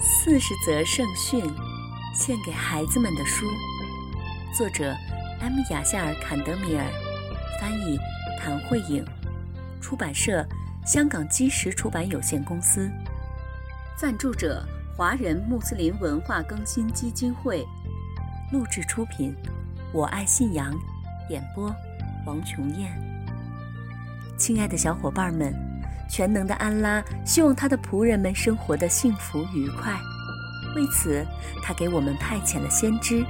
四十则圣训，献给孩子们的书，作者 M. 雅夏尔·坎德米尔，翻译谭慧颖，出版社香港基石出版有限公司，赞助者华人穆斯林文化更新基金会，录制出品，我爱信仰，演播王琼燕。亲爱的小伙伴们。全能的安拉希望他的仆人们生活的幸福愉快，为此，他给我们派遣了先知，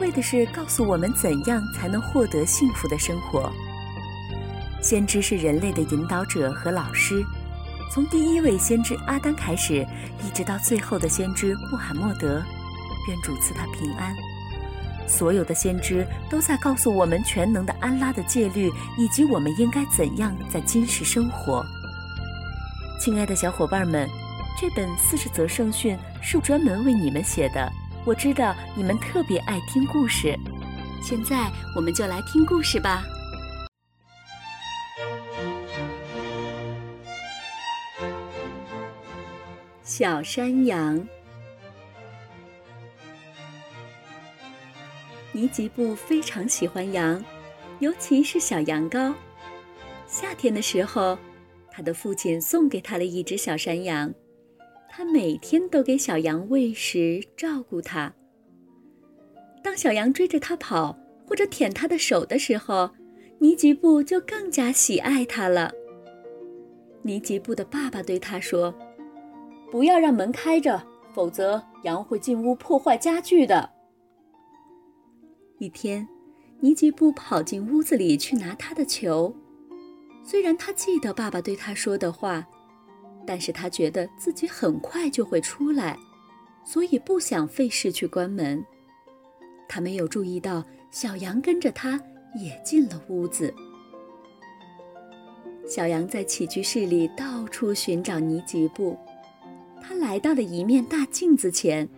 为的是告诉我们怎样才能获得幸福的生活。先知是人类的引导者和老师，从第一位先知阿丹开始，一直到最后的先知穆罕默德，愿主赐他平安。所有的先知都在告诉我们全能的安拉的戒律，以及我们应该怎样在今世生活。亲爱的小伙伴们，这本四十则圣训是专门为你们写的。我知道你们特别爱听故事，现在我们就来听故事吧。小山羊，尼吉布非常喜欢羊，尤其是小羊羔。夏天的时候。他的父亲送给他了一只小山羊，他每天都给小羊喂食，照顾它。当小羊追着他跑或者舔他的手的时候，尼吉布就更加喜爱它了。尼吉布的爸爸对他说：“不要让门开着，否则羊会进屋破坏家具的。”一天，尼吉布跑进屋子里去拿他的球。虽然他记得爸爸对他说的话，但是他觉得自己很快就会出来，所以不想费事去关门。他没有注意到小羊跟着他也进了屋子。小羊在起居室里到处寻找尼吉布，他来到了一面大镜子前，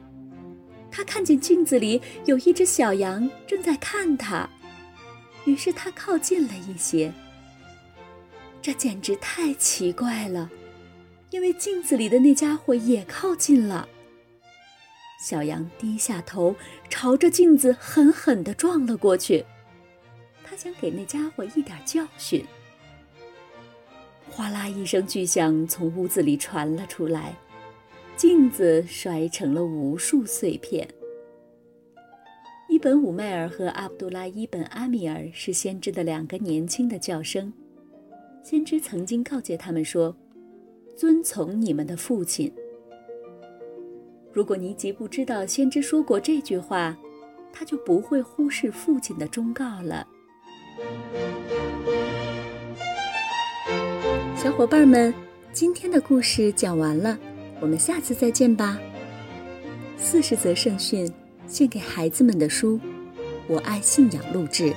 他看见镜子里有一只小羊正在看他，于是他靠近了一些。这简直太奇怪了，因为镜子里的那家伙也靠近了。小羊低下头，朝着镜子狠狠地撞了过去，他想给那家伙一点教训。哗啦一声巨响从屋子里传了出来，镜子摔成了无数碎片。伊本·武迈尔和阿卜杜拉·伊本·阿米尔是先知的两个年轻的教生。先知曾经告诫他们说：“遵从你们的父亲。”如果尼吉不知道先知说过这句话，他就不会忽视父亲的忠告了。小伙伴们，今天的故事讲完了，我们下次再见吧。四十则圣训，献给孩子们的书，我爱信仰录制。